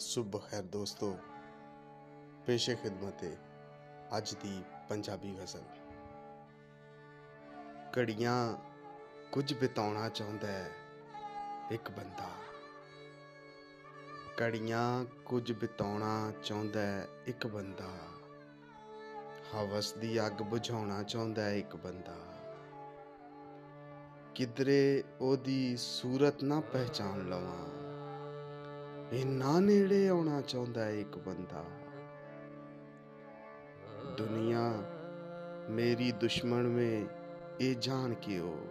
ਸੁਬਹ ਖੈਰ ਦੋਸਤੋ, ਪੇਸ਼ੇ ਖਿਦਮਤ ਹੈ ਅੱਜ ਦੀ ਪੰਜਾਬੀ ਗਜ਼ਲ। ਘੜੀਆਂ ਕੁਝ ਬਿਤਾਉਣਾ ਚਾਹੁੰਦਾ ਹੈ ਇੱਕ ਬੰਦਾ। ਘੜੀਆਂ ਕੁਝ ਬਿਤਾਉਣਾ ਚਾਹੁੰਦਾ ਹੈ ਇੱਕ ਬੰਦਾ। ਹਵਸ ਦੀ ਅੱਗ ਬੁਝਾਉਣਾ ਚਾਹੁੰਦਾ ਹੈ ਇੱਕ ਬੰਦਾ। ਕਿਧਰੇ ਉਹਦੀ ਸੂਰਤ ਨਾ ਪਹਿਚਾਨ ਲਵਾਂ। ਇੰਨਾ ਨੇੜੇ ਆਉਣਾ ਚਾਹੁੰਦਾ ਹੈ ਇੱਕ ਬੰਦਾ। ਦੁਨੀਆ, ਮੇਰੀ ਦੁਸ਼ਮਣ में ਇਹ ਜਾਣ ਕੇ ਉਹ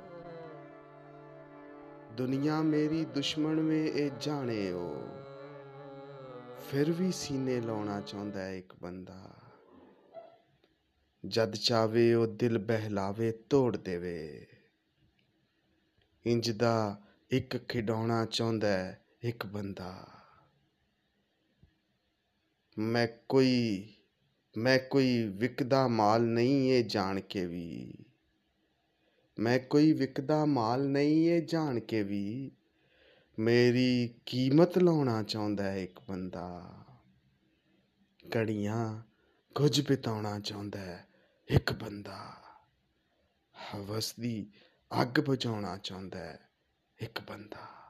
ਦੁਨੀਆ ਮੇਰੀ ਦੁਸ਼ਮਣ में ਇਹ ਜਾਣੇ ਉਹ ਫਿਰ ਵੀ ਸੀਨੇ ਲਾਉਣਾ ਚਾਹੁੰਦਾ ਹੈ ਇੱਕ ਬੰਦਾ। ਜਦ ਚਾਵੇ ਉਹ ਦਿਲ ਬਹਿਲਾਵੇ, ਤੋੜ ਦੇਵੇ। ਇੰਜ ਦਾ ਇੱਕ ਖਿਡੌਣਾ ਚਾਹੁੰਦਾ ਹੈ ਇੱਕ ਬੰਦਾ। ਮੈਂ ਕੋਈ ਮੈਂ ਕੋਈ ਵਿਕਦਾ ਮਾਲ ਨਹੀਂ ਇਹ ਜਾਣ ਕੇ ਵੀ। ਮੈਂ ਕੋਈ ਵਿਕਦਾ ਮਾਲ ਨਹੀਂ ਇਹ ਜਾਣ ਕੇ ਵੀ। ਮੇਰੀ ਕੀਮਤ ਲਾਉਣਾ ਚਾਹੁੰਦਾ ਹੈ ਇੱਕ ਬੰਦਾ। ਘੜੀਆਂ ਕੁਝ ਬਿਤਾਉਣਾ ਚਾਹੁੰਦਾ ਹੈ ਇੱਕ ਬੰਦਾ। ਹਵਸ ਦੀ ਅੱਗ ਬੁਝਾਉਣਾ ਚਾਹੁੰਦਾ ਹੈ ਇੱਕ ਬੰਦਾ।